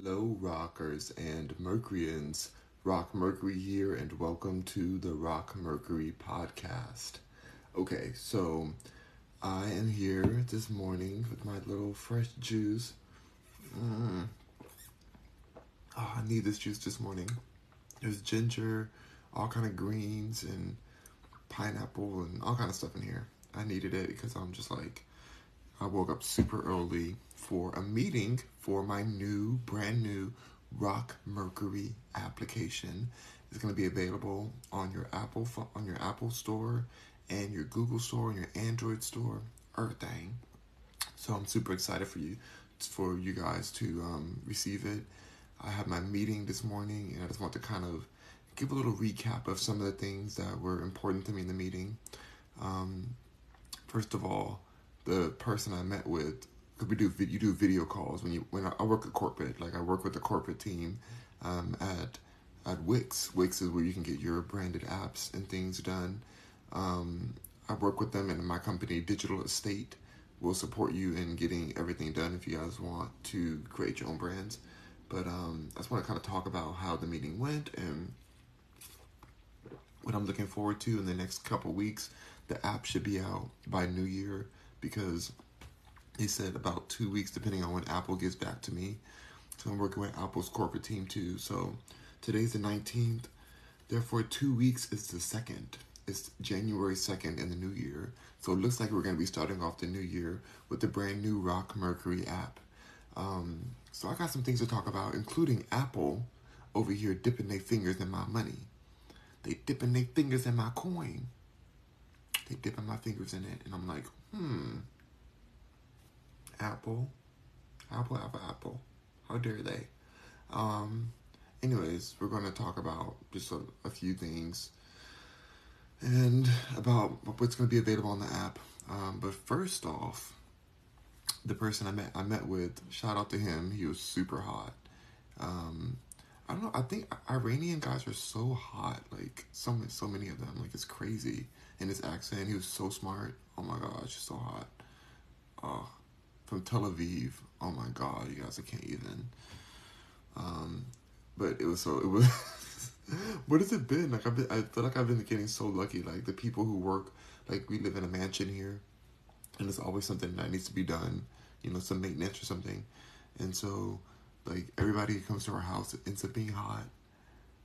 Hello, rockers and Mercuryans. Rock Mercury here, and welcome to the Rock Mercury podcast. Okay, so I am here this morning with my little fresh juice. Mm. Oh, I need this juice this morning. There's ginger, all kind of greens, and pineapple, and all kind of stuff in here. I needed it because I'm just like, I woke up super early for a meeting for my new, brand new Rock Mercury application. It's going to be available on your Apple on your Apple Store and your Google Store and your Android Store, everything. So I'm super excited for you, for you guys to um, receive it. I had my meeting this morning, and I just want to kind of give a little recap of some of the things that were important to me in the meeting. Um, first of all, the person I met with we do you do video calls when you when I, work at corporate like I work with the corporate team um, at at Wix. Wix is where you can get your branded apps and things done. Um, I work with them in my company, Digital Estate. will support you in getting everything done if you guys want to create your own brands. But um, I just want to kind of talk about how the meeting went and what I'm looking forward to in the next couple weeks. The app should be out by New Year because he said about two weeks, depending on when Apple gets back to me. So I'm working with Apple's corporate team too. So today's the 19th. Therefore, two weeks is the second. It's January 2nd in the new year. So it looks like we're going to be starting off the new year with the brand new Rock Mercury app. Um, so I got some things to talk about, including Apple over here dipping their fingers in my money. They dipping their fingers in my coin. They dipping my fingers in it. And I'm like, hmm. Apple, Apple, Apple, Apple. How dare they? Um, anyways, we're going to talk about just a, a, few things and about what's going to be available on the app. Um, but first off, the person I met I met with, shout out to him. He was super hot. Um, I don't know. I think Iranian guys are so hot. Like so many, so many of them. Like it's crazy. And his accent, he was so smart. Oh my gosh, so hot. Oh, from Tel Aviv. Oh my God, you guys, I can't even. Um, but it was so it was. what has it been like? I've been, I feel like I've been getting so lucky. Like the people who work, like we live in a mansion here, and there's always something that needs to be done. You know, some maintenance or something, and so like everybody who comes to our house it ends up being hot.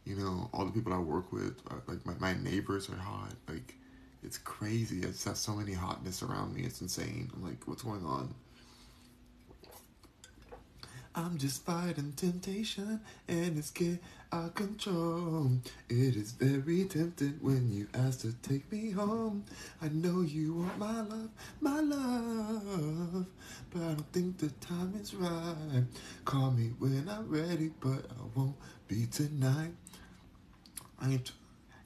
You know, all the people I work with, are, like my, my neighbors are hot. Like, it's crazy. I just have so many hotness around me. It's insane. I'm like, what's going on? I'm just fighting temptation and it's get out of control. It is very tempting when you ask to take me home. I know you want my love, my love, but I don't think the time is right. Call me when I'm ready, but I won't be tonight. I ain't.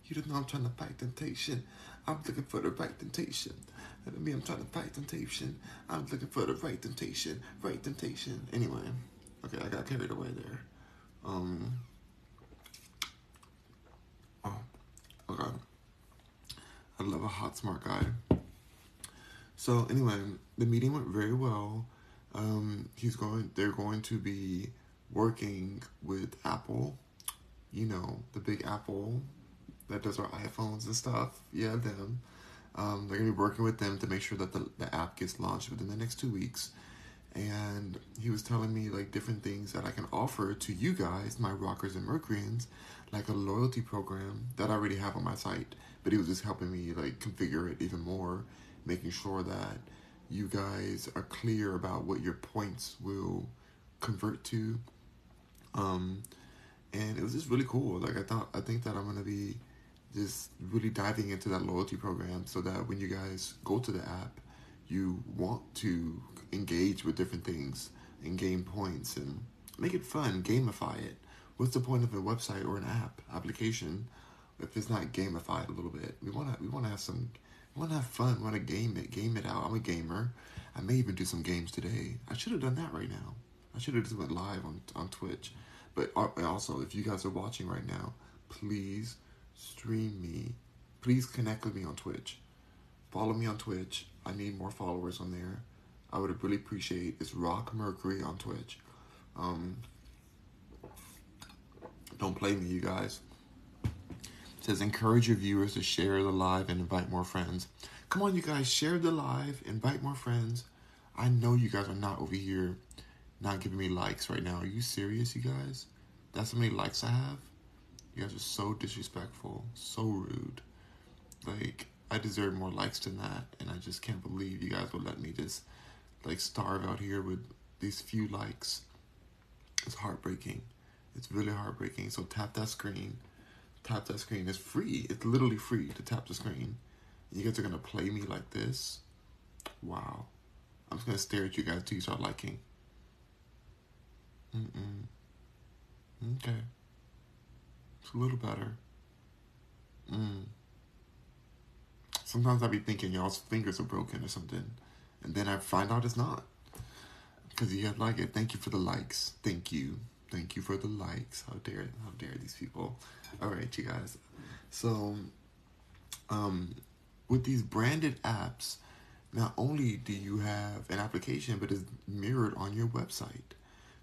You don't know I'm trying to fight temptation. I'm looking for the right temptation. I mean, I'm trying to fight temptation. I'm looking for the right temptation, right temptation. Anyway. Okay, I got carried away there. Um. Oh, okay. I love a hot, smart guy. So anyway, the meeting went very well. Um, he's going. They're going to be working with Apple. You know, the big Apple that does our iPhones and stuff. Yeah, them. Um, they're gonna be working with them to make sure that the, the app gets launched within the next two weeks and he was telling me like different things that I can offer to you guys, my rockers and Mercuryans, like a loyalty program that I already have on my site. But he was just helping me like configure it even more, making sure that you guys are clear about what your points will convert to. Um, and it was just really cool. Like I thought, I think that I'm gonna be just really diving into that loyalty program so that when you guys go to the app you want to engage with different things and gain points and make it fun, gamify it. What's the point of a website or an app application if it's not gamified a little bit? We wanna we wanna have some we wanna have fun, we wanna game it, game it out. I'm a gamer. I may even do some games today. I should have done that right now. I should have just went live on on Twitch. But also, if you guys are watching right now, please stream me. Please connect with me on Twitch. Follow me on Twitch. I need more followers on there. I would really appreciate it's Rock Mercury on Twitch. Um, Don't play me, you guys. It says encourage your viewers to share the live and invite more friends. Come on, you guys, share the live, invite more friends. I know you guys are not over here not giving me likes right now. Are you serious, you guys? That's how many likes I have? You guys are so disrespectful, so rude. Like, I deserve more likes than that, and I just can't believe you guys would let me just, like, starve out here with these few likes. It's heartbreaking. It's really heartbreaking. So tap that screen. Tap that screen. It's free. It's literally free to tap the screen. You guys are gonna play me like this? Wow. I'm just gonna stare at you guys until you start liking. Mm-mm. Okay. It's a little better. Mm. Sometimes I be thinking y'all's fingers are broken or something. And then I find out it's not. Because you have like it. Thank you for the likes. Thank you. Thank you for the likes. How dare how dare these people. Alright, you guys. So um with these branded apps, not only do you have an application, but it's mirrored on your website.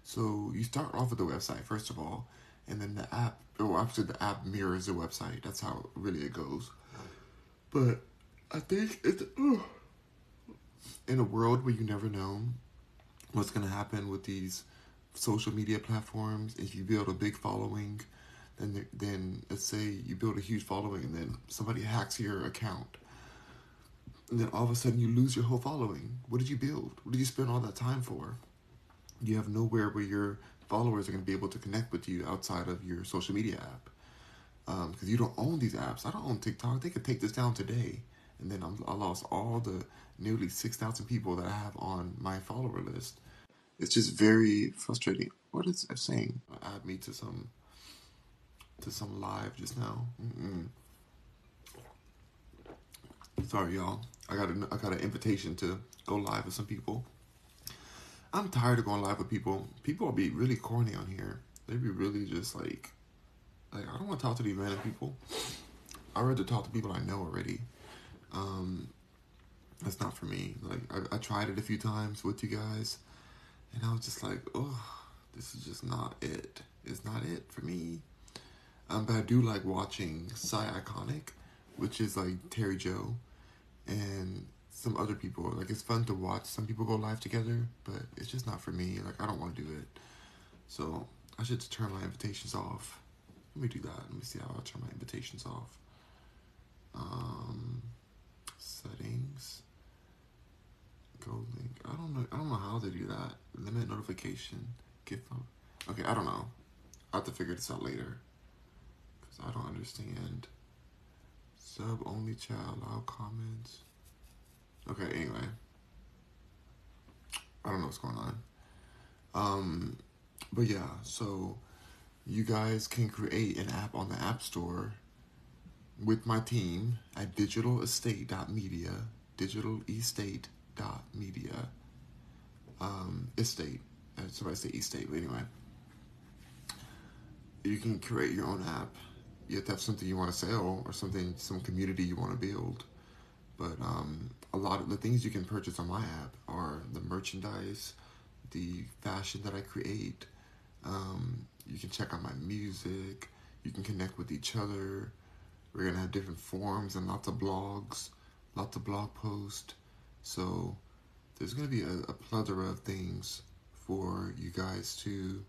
So you start off with the website first of all, and then the app, or after the app mirrors the website. That's how really it goes. But I think it's. In a world where you never know what's gonna happen with these social media platforms. If you build a big following, then then let's say you build a huge following, and then somebody hacks your account and then all of a sudden you lose your whole following. What did you build? What did you spend all that time for? You have nowhere where your followers are going to be able to connect with you outside of your social media app. Because um, you don't own these apps. I don't own TikTok. They could take this down today. And then I lost all the nearly 6,000 people that I have on my follower list. It's just very frustrating. What is it saying? Add me to some to some live just now. Mm-mm. Sorry, y'all. I got a, I got an invitation to go live with some people. I'm tired of going live with people. People will be really corny on here. They be really just like, like I don't want to talk to these random people. I rather talk to people I know already. Um, that's not for me. Like I, I tried it a few times with you guys, and I was just like, oh, this is just not it. It's not it for me. Um, but I do like watching Psy Iconic, which is like Terry Joe and some other people. Like it's fun to watch some people go live together, but it's just not for me. Like I don't want to do it. So I should turn my invitations off. Let me do that. Let me see how I turn my invitations off. Um, settings. Go link. I don't know. I don't know how to do that. Limit notification. Okay, I don't know. I have to figure this out later. Cause I don't understand. Sub only chat, allow comments. Okay, anyway. I don't know what's going on. Um, but yeah, so you guys can create an app on the App Store with my team at digitalestate.media, digitalestate.media. Um, estate. Somebody say estate, but anyway. You can create your own app you have to have something you want to sell or something, some community you want to build. But um, a lot of the things you can purchase on my app are the merchandise, the fashion that I create. Um, you can check out my music. You can connect with each other. We're gonna have different forums and lots of blogs, lots of blog posts. So there's gonna be a, a plethora of things for you guys to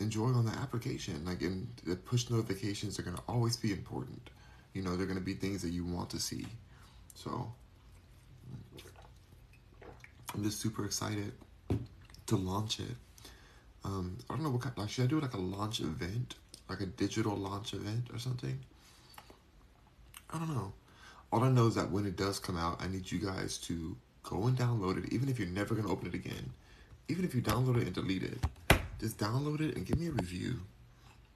enjoy on the application. Like, and the push notifications are going to always be important. You know, they're going to be things that you want to see. So, I'm just super excited to launch it. Um, I don't know what kind. Like, should I do like a launch event, like a digital launch event or something? I don't know. All I know is that when it does come out, I need you guys to go and download it, even if you're never gonna open it again. Even if you download it and delete it, just download it and give me a review.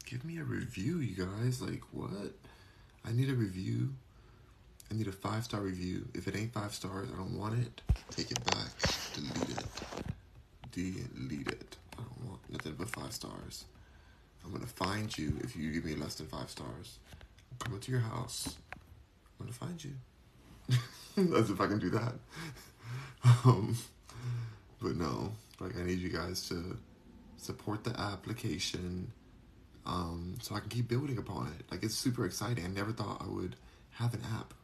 Give me a review, you guys. Like, what? I need a review. I need a five star review. If it ain't five stars, I don't want it. Take it back. Delete it. Delete it. I don't want nothing but five stars. I'm gonna find you if you give me less than five stars. I'm coming to your house. I'm gonna find you. As if I can do that. Um, but no, like I need you guys to support the application, um, so I can keep building upon it. Like it's super exciting. I never thought I would have an app.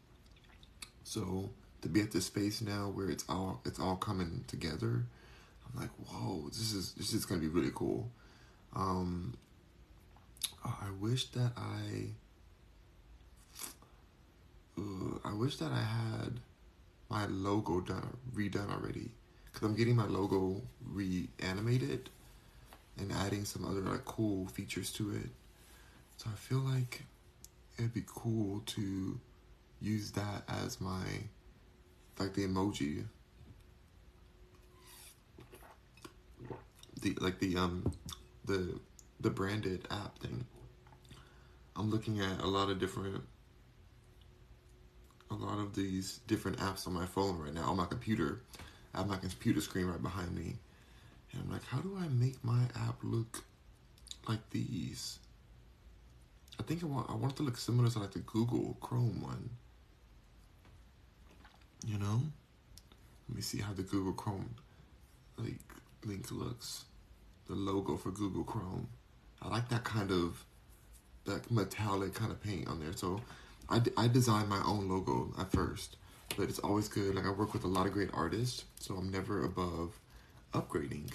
So to be at this space now where it's all it's all coming together, I'm like, whoa, this is this is gonna be really cool. Um, I wish that I, uh, I wish that I had my logo done redone already, cause I'm getting my logo reanimated and adding some other like cool features to it. So I feel like it'd be cool to use that as my like the emoji. The like the um the the branded app thing. I'm looking at a lot of different a lot of these different apps on my phone right now on my computer i have my computer screen right behind me and i'm like how do i make my app look like these i think i want i want it to look similar to like the google chrome one you know? Let me see how the Google Chrome like link looks. The logo for Google Chrome. I like that kind of that metallic kind of paint on there. So I, I designed my own logo at first, but it's always good. Like I work with a lot of great artists, so I'm never above upgrading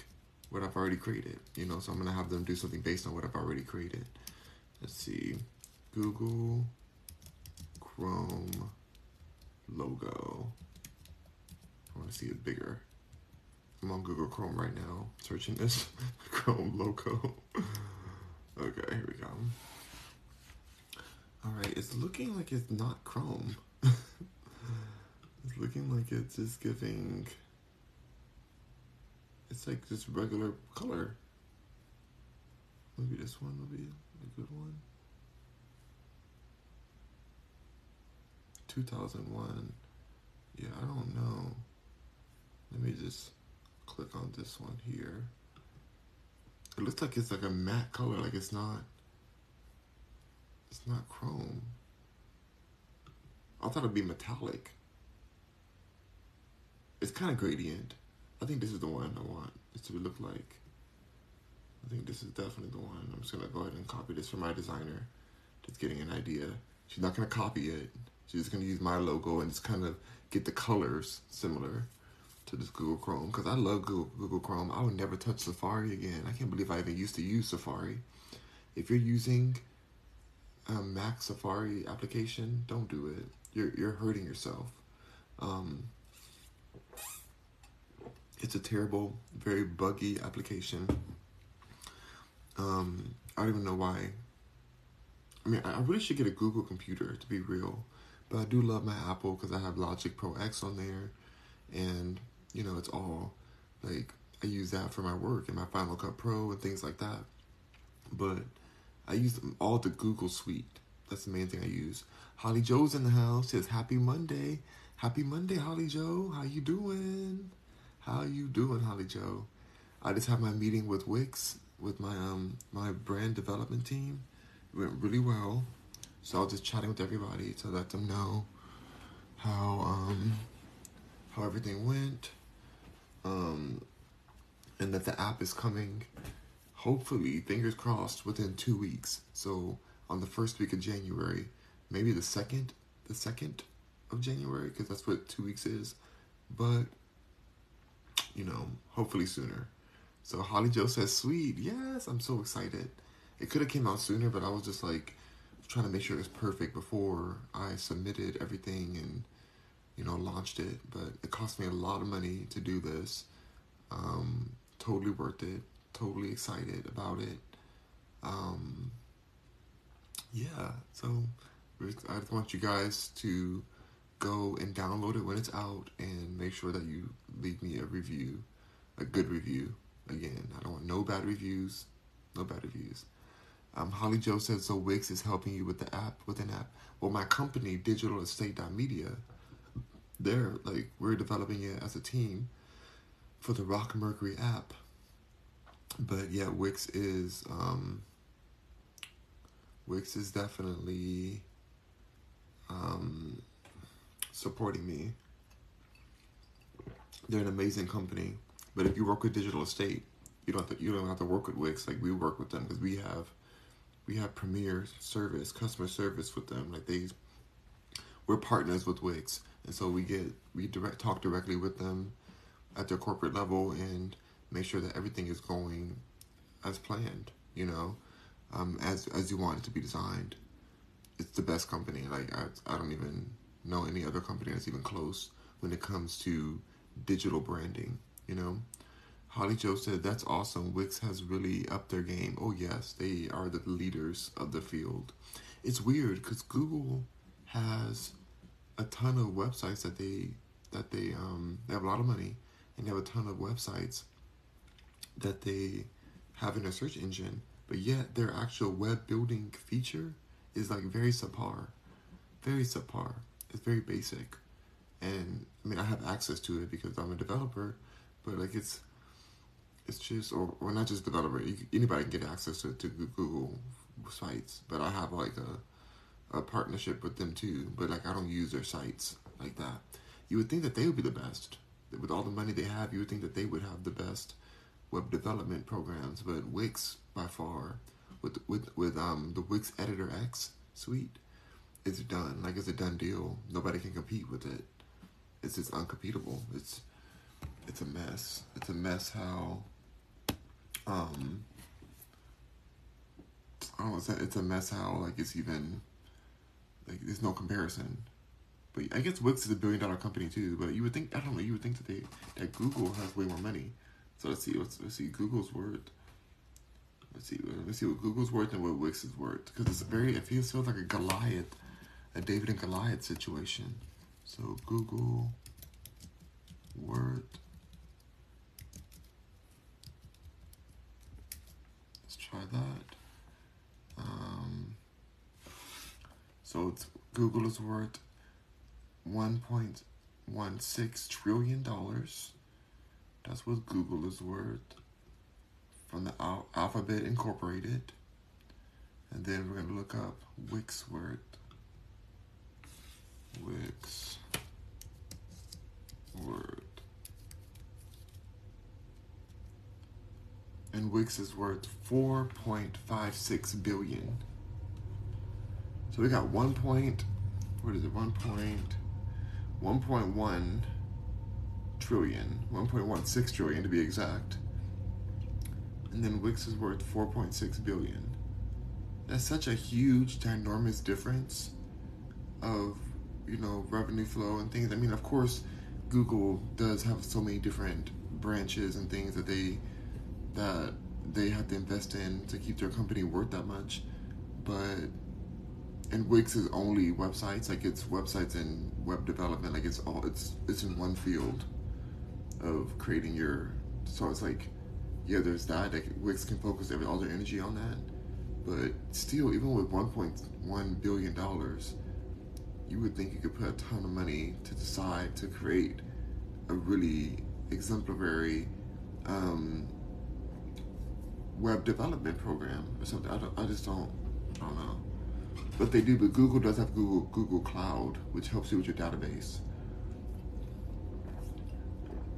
what I've already created. You know, so I'm gonna have them do something based on what I've already created. Let's see, Google Chrome logo. I want to see it bigger. I'm on Google Chrome right now, searching this Chrome logo. okay, here we go. All right, it's looking like it's not Chrome. it's looking like it's just giving. It's like just regular color. Maybe this one will be a good one. 2001. Yeah, I don't know. Let me just click on this one here. It looks like it's like a matte color, like it's not, it's not chrome. I thought it'd be metallic. It's kind of gradient. I think this is the one I want it to look like. I think this is definitely the one. I'm just gonna go ahead and copy this from my designer. Just getting an idea. She's not gonna copy it. She's just gonna use my logo and just kind of get the colors similar to this Google Chrome because I love Google, Google Chrome. I would never touch Safari again. I can't believe I even used to use Safari. If you're using Mac Safari application, don't do it. You're you're hurting yourself. Um, it's a terrible, very buggy application. Um, I don't even know why. I mean, I really should get a Google computer to be real. But I do love my Apple because I have Logic Pro X on there, and you know it's all like I use that for my work and my Final Cut Pro and things like that. But I use all the Google Suite. That's the main thing I use. Holly Joe's in the house. Says Happy Monday. Happy Monday, Holly Joe. How you doing? How you doing, Holly Joe? I just had my meeting with Wix with my um my brand development team. It went really well. So I was just chatting with everybody to let them know how um, how everything went, um, and that the app is coming. Hopefully, fingers crossed, within two weeks. So on the first week of January, maybe the second, the second of January, because that's what two weeks is. But you know, hopefully sooner. So Holly Joe says, "Sweet, yes, I'm so excited." It could have came out sooner, but I was just like, trying to make sure it was perfect before I submitted everything and you know launched it. But it cost me a lot of money to do this. Um, totally worth it. Totally excited about it. Um, yeah, so I just want you guys to go and download it when it's out and make sure that you leave me a review, a good review. Again, I don't want no bad reviews, no bad reviews. Um, Holly Joe says, so Wix is helping you with the app, with an app. Well, my company, Digital Estate Media, they're like, we're developing it as a team for the Rock Mercury app. But yeah, Wix is, um, Wix is definitely, um, supporting me. They're an amazing company. But if you work with Digital Estate, you don't have to, you don't have to work with Wix. Like we work with them because we have we have premier service, customer service with them. Like they, we're partners with Wix, and so we get we direct talk directly with them at their corporate level and make sure that everything is going as planned. You know, um, as as you want it to be designed. It's the best company. Like I, I don't even know any other company that's even close when it comes to digital branding. You know, Holly Joe said that's awesome. Wix has really upped their game. Oh yes, they are the leaders of the field. It's weird because Google has a ton of websites that they that they um they have a lot of money and they have a ton of websites that they have in a search engine, but yet their actual web building feature is like very subpar, very subpar. It's very basic, and I mean I have access to it because I'm a developer, but like it's it's just or, or not just developer anybody can get access to, to Google sites, but I have like a a partnership with them too. But like I don't use their sites like that. You would think that they would be the best with all the money they have. You would think that they would have the best web development programs, but Wix by far with with with um the Wix Editor X suite, it's done. Like it's a done deal. Nobody can compete with it. It's just uncompetable. It's it's a mess. It's a mess how um I don't know, it's a, mess how like it's even like there's no comparison. But I guess Wix is a billion dollar company too. But you would think I don't know. You would think that they that Google has way more money. So let's see. Let's, let's see Google's worth. Let's see. Let's see what Google's worth and what Wix is worth because it's very. It feels feels like a Goliath, a David and Goliath situation. So Google worth. Let's try that. Um, so it's Google is worth one point one six trillion dollars. That's what Google is worth from the Al- Alphabet Incorporated. And then we're going to look up Wix worth. Wix worth. And Wix is worth 4.56 billion. So we got 1 point, what is it, 1 point, 1.1 trillion, 1.16 trillion to be exact. And then Wix is worth 4.6 billion. That's such a huge, ginormous difference of, you know, revenue flow and things. I mean, of course, Google does have so many different branches and things that they that they have to invest in to keep their company worth that much. But and Wix is only websites, like it's websites and web development, like it's all it's it's in one field of creating your. So it's like, yeah, there's that. Like Wix can focus all their energy on that, but still, even with 1.1 billion dollars, you would think you could put a ton of money to decide to create a really exemplary um, web development program or something. I, don't, I just don't, I don't know. But they do. But Google does have Google Google Cloud, which helps you with your database.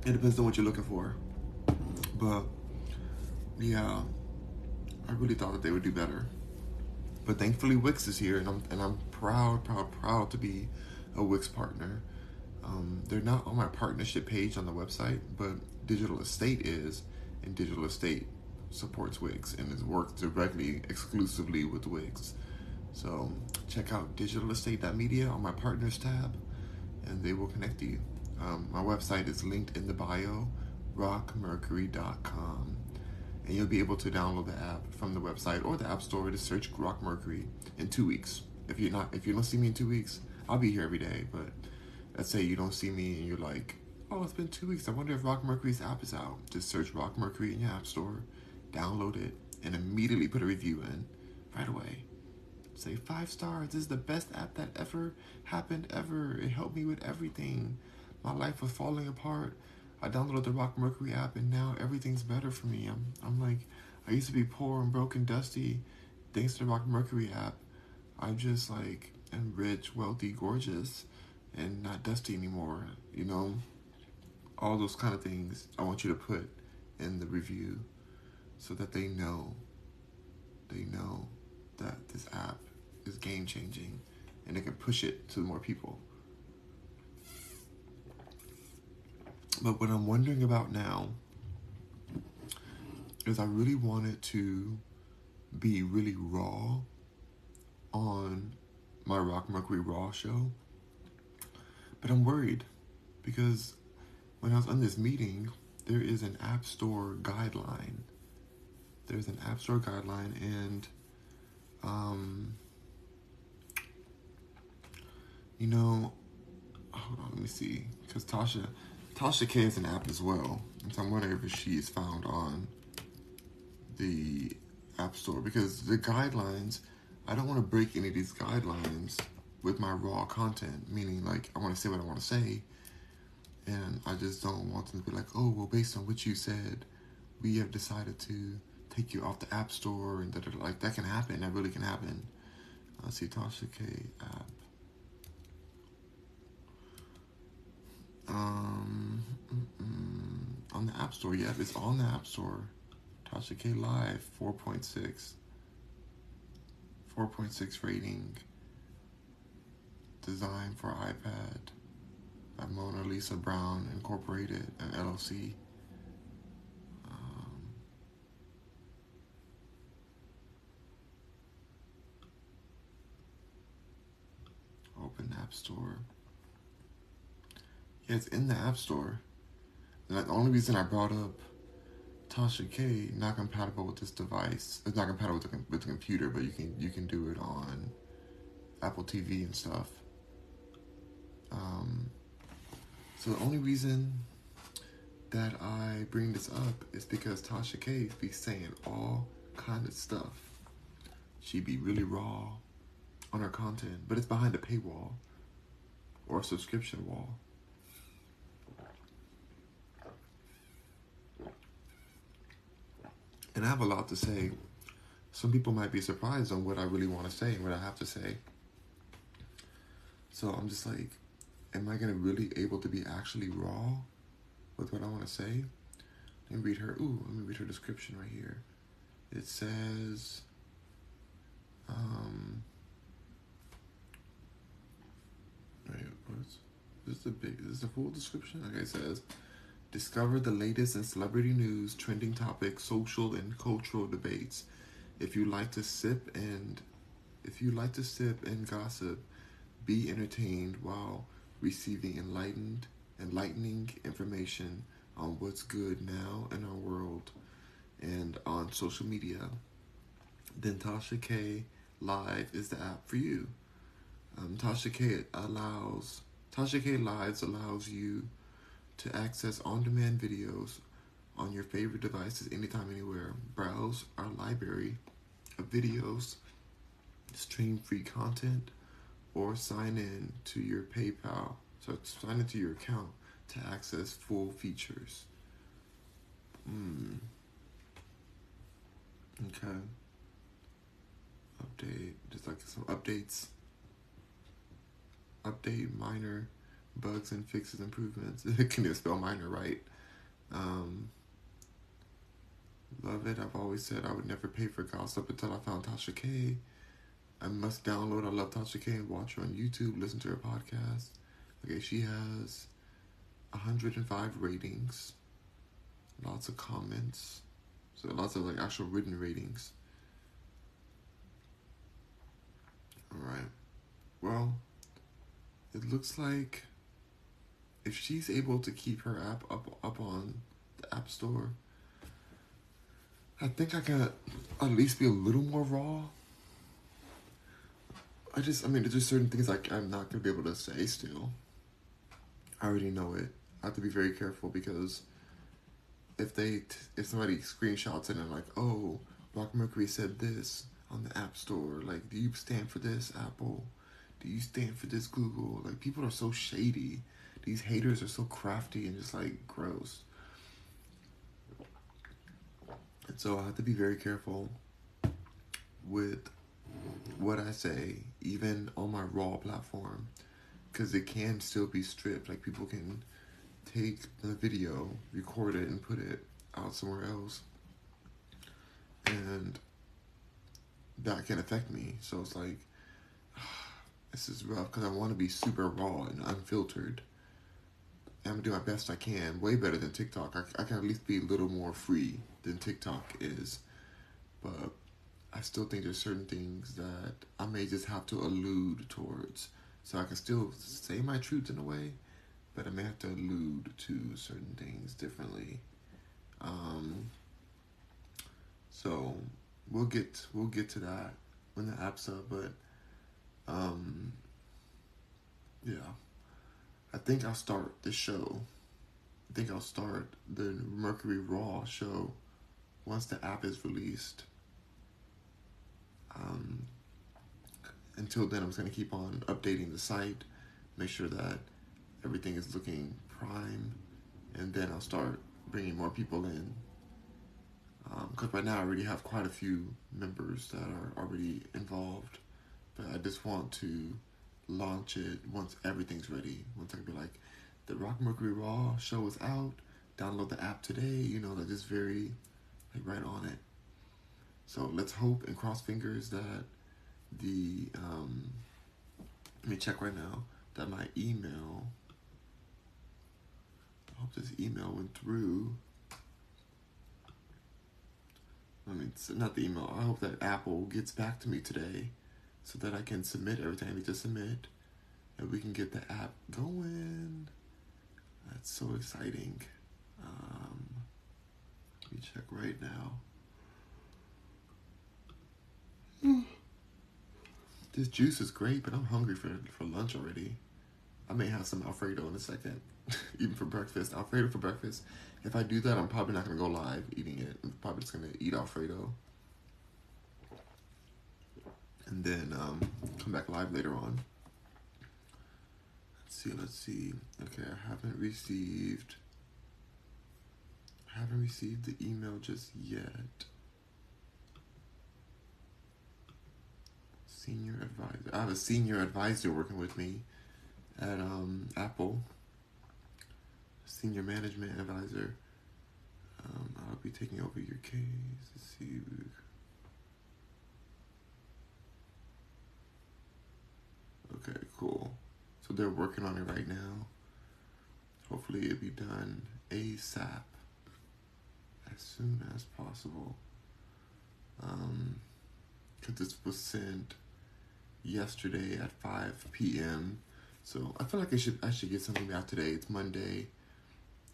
It depends on what you're looking for. But yeah, I really thought that they would do better. But thankfully, Wix is here, and I'm and I'm proud, proud, proud to be a Wix partner. Um, they're not on my partnership page on the website, but Digital Estate is, and Digital Estate supports Wix and is works directly, exclusively with Wix. So check out digitalestate.media on my partners tab, and they will connect you. Um, my website is linked in the bio, rockmercury.com. And you'll be able to download the app from the website or the app store to search Rock Mercury in two weeks. If you're not, if you don't see me in two weeks, I'll be here every day. But let's say you don't see me and you're like, oh, it's been two weeks. I wonder if Rock Mercury's app is out. Just search Rock Mercury in your app store, download it, and immediately put a review in right away. Say five stars. This is the best app that ever happened ever. It helped me with everything. My life was falling apart. I downloaded the Rock Mercury app and now everything's better for me. I'm I'm like I used to be poor and broken, dusty. Thanks to the Rock Mercury app, I'm just like am rich, wealthy, gorgeous, and not dusty anymore. You know, all those kind of things I want you to put in the review so that they know they know that this app is game changing and it can push it to more people. But what I'm wondering about now is I really wanted to be really raw on my Rock Mercury Raw show. But I'm worried because when I was on this meeting, there is an App Store guideline. There's an App Store guideline, and um, you know, hold on, let me see, because Tasha, Tasha K is an app as well, and so if she is found on the App Store because the guidelines. I don't want to break any of these guidelines with my raw content, meaning like I want to say what I want to say, and I just don't want them to be like, oh, well, based on what you said, we have decided to take you off the App Store, and that like that can happen. That really can happen. Let's see, Tasha K app. Um, on the App Store, yep, it's on the App Store. Tasha K Live, 4.6. 4.6 rating. Design for iPad by Mona Lisa Brown Incorporated, an LLC. Um, open App Store. Yeah, it's in the App Store. And the only reason I brought up Tasha K not compatible with this device. It's not compatible with the, with the computer, but you can you can do it on Apple TV and stuff. Um, so the only reason that I bring this up is because Tasha K be saying all kind of stuff. She be really raw on her content, but it's behind a paywall or a subscription wall. And I have a lot to say. Some people might be surprised on what I really want to say and what I have to say. So I'm just like, am I gonna really able to be actually raw with what I want to say? Me read her. Ooh, let me read her description right here. It says, um, wait, what's this? Is the big? Is this the full description? Okay, it says. Discover the latest in celebrity news, trending topics, social and cultural debates. If you like to sip and if you like to sip and gossip, be entertained while receiving enlightened, enlightening information on what's good now in our world and on social media, then Tasha K Live is the app for you. Um, Tasha K allows Tasha K Lives allows you to access on-demand videos on your favorite devices anytime, anywhere. Browse our library of videos, stream free content, or sign in to your PayPal. So sign into your account to access full features. Hmm. Okay. Update, just like some updates. Update minor bugs and fixes improvements. Can you spell minor right? Um, love it. I've always said I would never pay for gossip until I found Tasha K. I must download I Love Tasha K and watch her on YouTube, listen to her podcast. Okay, she has 105 ratings, lots of comments, so lots of like actual written ratings. All right. Well, it looks like if she's able to keep her app up up on the app store, I think I can at least be a little more raw. I just, I mean, there's just certain things like I'm not gonna be able to say still. I already know it. I have to be very careful because if they, if somebody screenshots it and like, oh, Rock Mercury said this on the App Store, like, do you stand for this, Apple? Do you stand for this, Google? Like, people are so shady these haters are so crafty and just like gross. And so I have to be very careful with what I say, even on my raw platform, because it can still be stripped. Like people can take the video, record it, and put it out somewhere else, and that can affect me. So it's like This is rough because I want to be super raw and unfiltered. I'm gonna do my best I can, way better than TikTok. I, I can at least be a little more free than TikTok is, but I still think there's certain things that I may just have to allude towards. So I can still say my truth in a way, but I may have to allude to certain things differently. Um, so we'll get we'll get to that when the app's up, but um, yeah, I think I'll start the show. I think I'll start the Mercury Raw show once the app is released. Um, until then, I'm just going to keep on updating the site, make sure that everything is looking prime, and then I'll start bringing more people in. Because um, right now I already have quite a few members that are already involved, but I just want to launch it once everything's ready. Once I can be like, the Rock Mercury Raw show is out. Download the app today. You know, that is very like right on it. So let's hope and cross fingers that the um, let me check right now that my email. I hope this email went through. I mean, not the email. I hope that Apple gets back to me today so that I can submit everything I need to submit and we can get the app going. That's so exciting. Um, let me check right now. This juice is great, but I'm hungry for, for lunch already. I may have some Alfredo in a second, even for breakfast. Alfredo for breakfast. If I do that, I'm probably not going to go live eating it. I'm probably just going to eat Alfredo. And then um, come back live later on. Let's see, let's see. Okay, I haven't received. I haven't received the email just yet. senior advisor. I have a senior advisor working with me at um, Apple. Senior management advisor. Um, I'll be taking over your case. Let's see. Okay, cool. So they're working on it right now. Hopefully, it'll be done ASAP as soon as possible. Um, because this was sent yesterday at 5 p.m. So I feel like I should I should get something out today. It's Monday.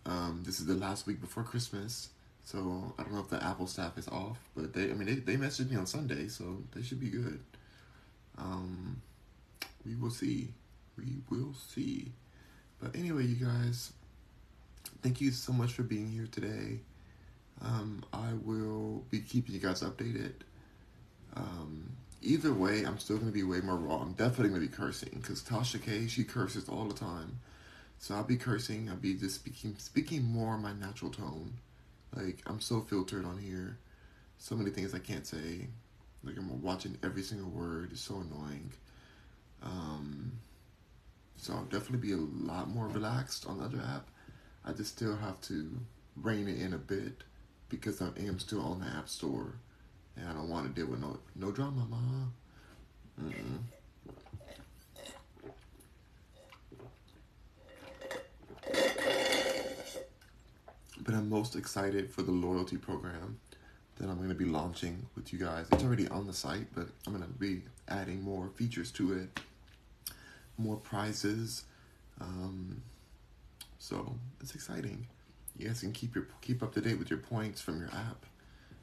Um, this is the last week before Christmas, so I don't know if the Apple staff is off, but they I mean they, they messaged me on Sunday, so they should be good. Um, we will see. We will see. But anyway, you guys, thank you so much for being here today. Um, I will be keeping you guys updated. Um, either way, I'm still gonna be way more raw. I'm definitely gonna be cursing because Tasha K she curses all the time, so I'll be cursing. I'll be just speaking speaking more my natural tone. Like I'm so filtered on here, so many things I can't say. Like I'm watching every single word. It's so annoying. Um, so I'll definitely be a lot more relaxed on the other app. I just still have to rein it in a bit because I am still on the app store and I don't want to deal with no no drama, mom. Mm-mm. But I'm most excited for the loyalty program that I'm going to be launching with you guys. It's already on the site, but I'm going to be adding more features to it, more prizes. Um, so it's exciting. You guys can keep your keep up to date with your points from your app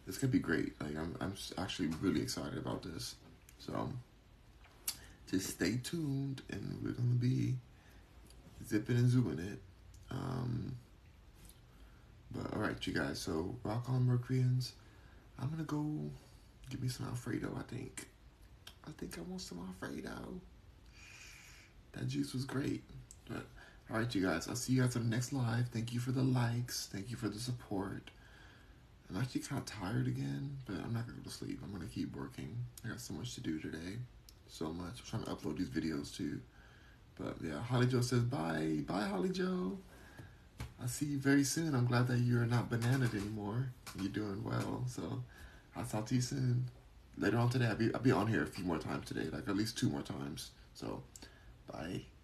it's gonna be great. Like I'm, I'm actually really excited about this. So just stay tuned, and we're gonna be zipping and zooming it. Um, but all right, you guys. So rock on, Mercuryans. I'm gonna go give me some Alfredo. I think. I think I want some Alfredo. That juice was great. But all right, you guys. I'll see you guys on the next live. Thank you for the likes. Thank you for the support. I'm actually kind of tired again, but I'm not gonna go to sleep. I'm gonna keep working. I got so much to do today. So much. I'm trying to upload these videos too. But yeah, Holly Joe says bye. Bye, Holly Joe. I'll see you very soon. I'm glad that you're not bananaed anymore. You're doing well. So I'll talk to you soon. Later on today, I'll be, I'll be on here a few more times today, like at least two more times So, bye.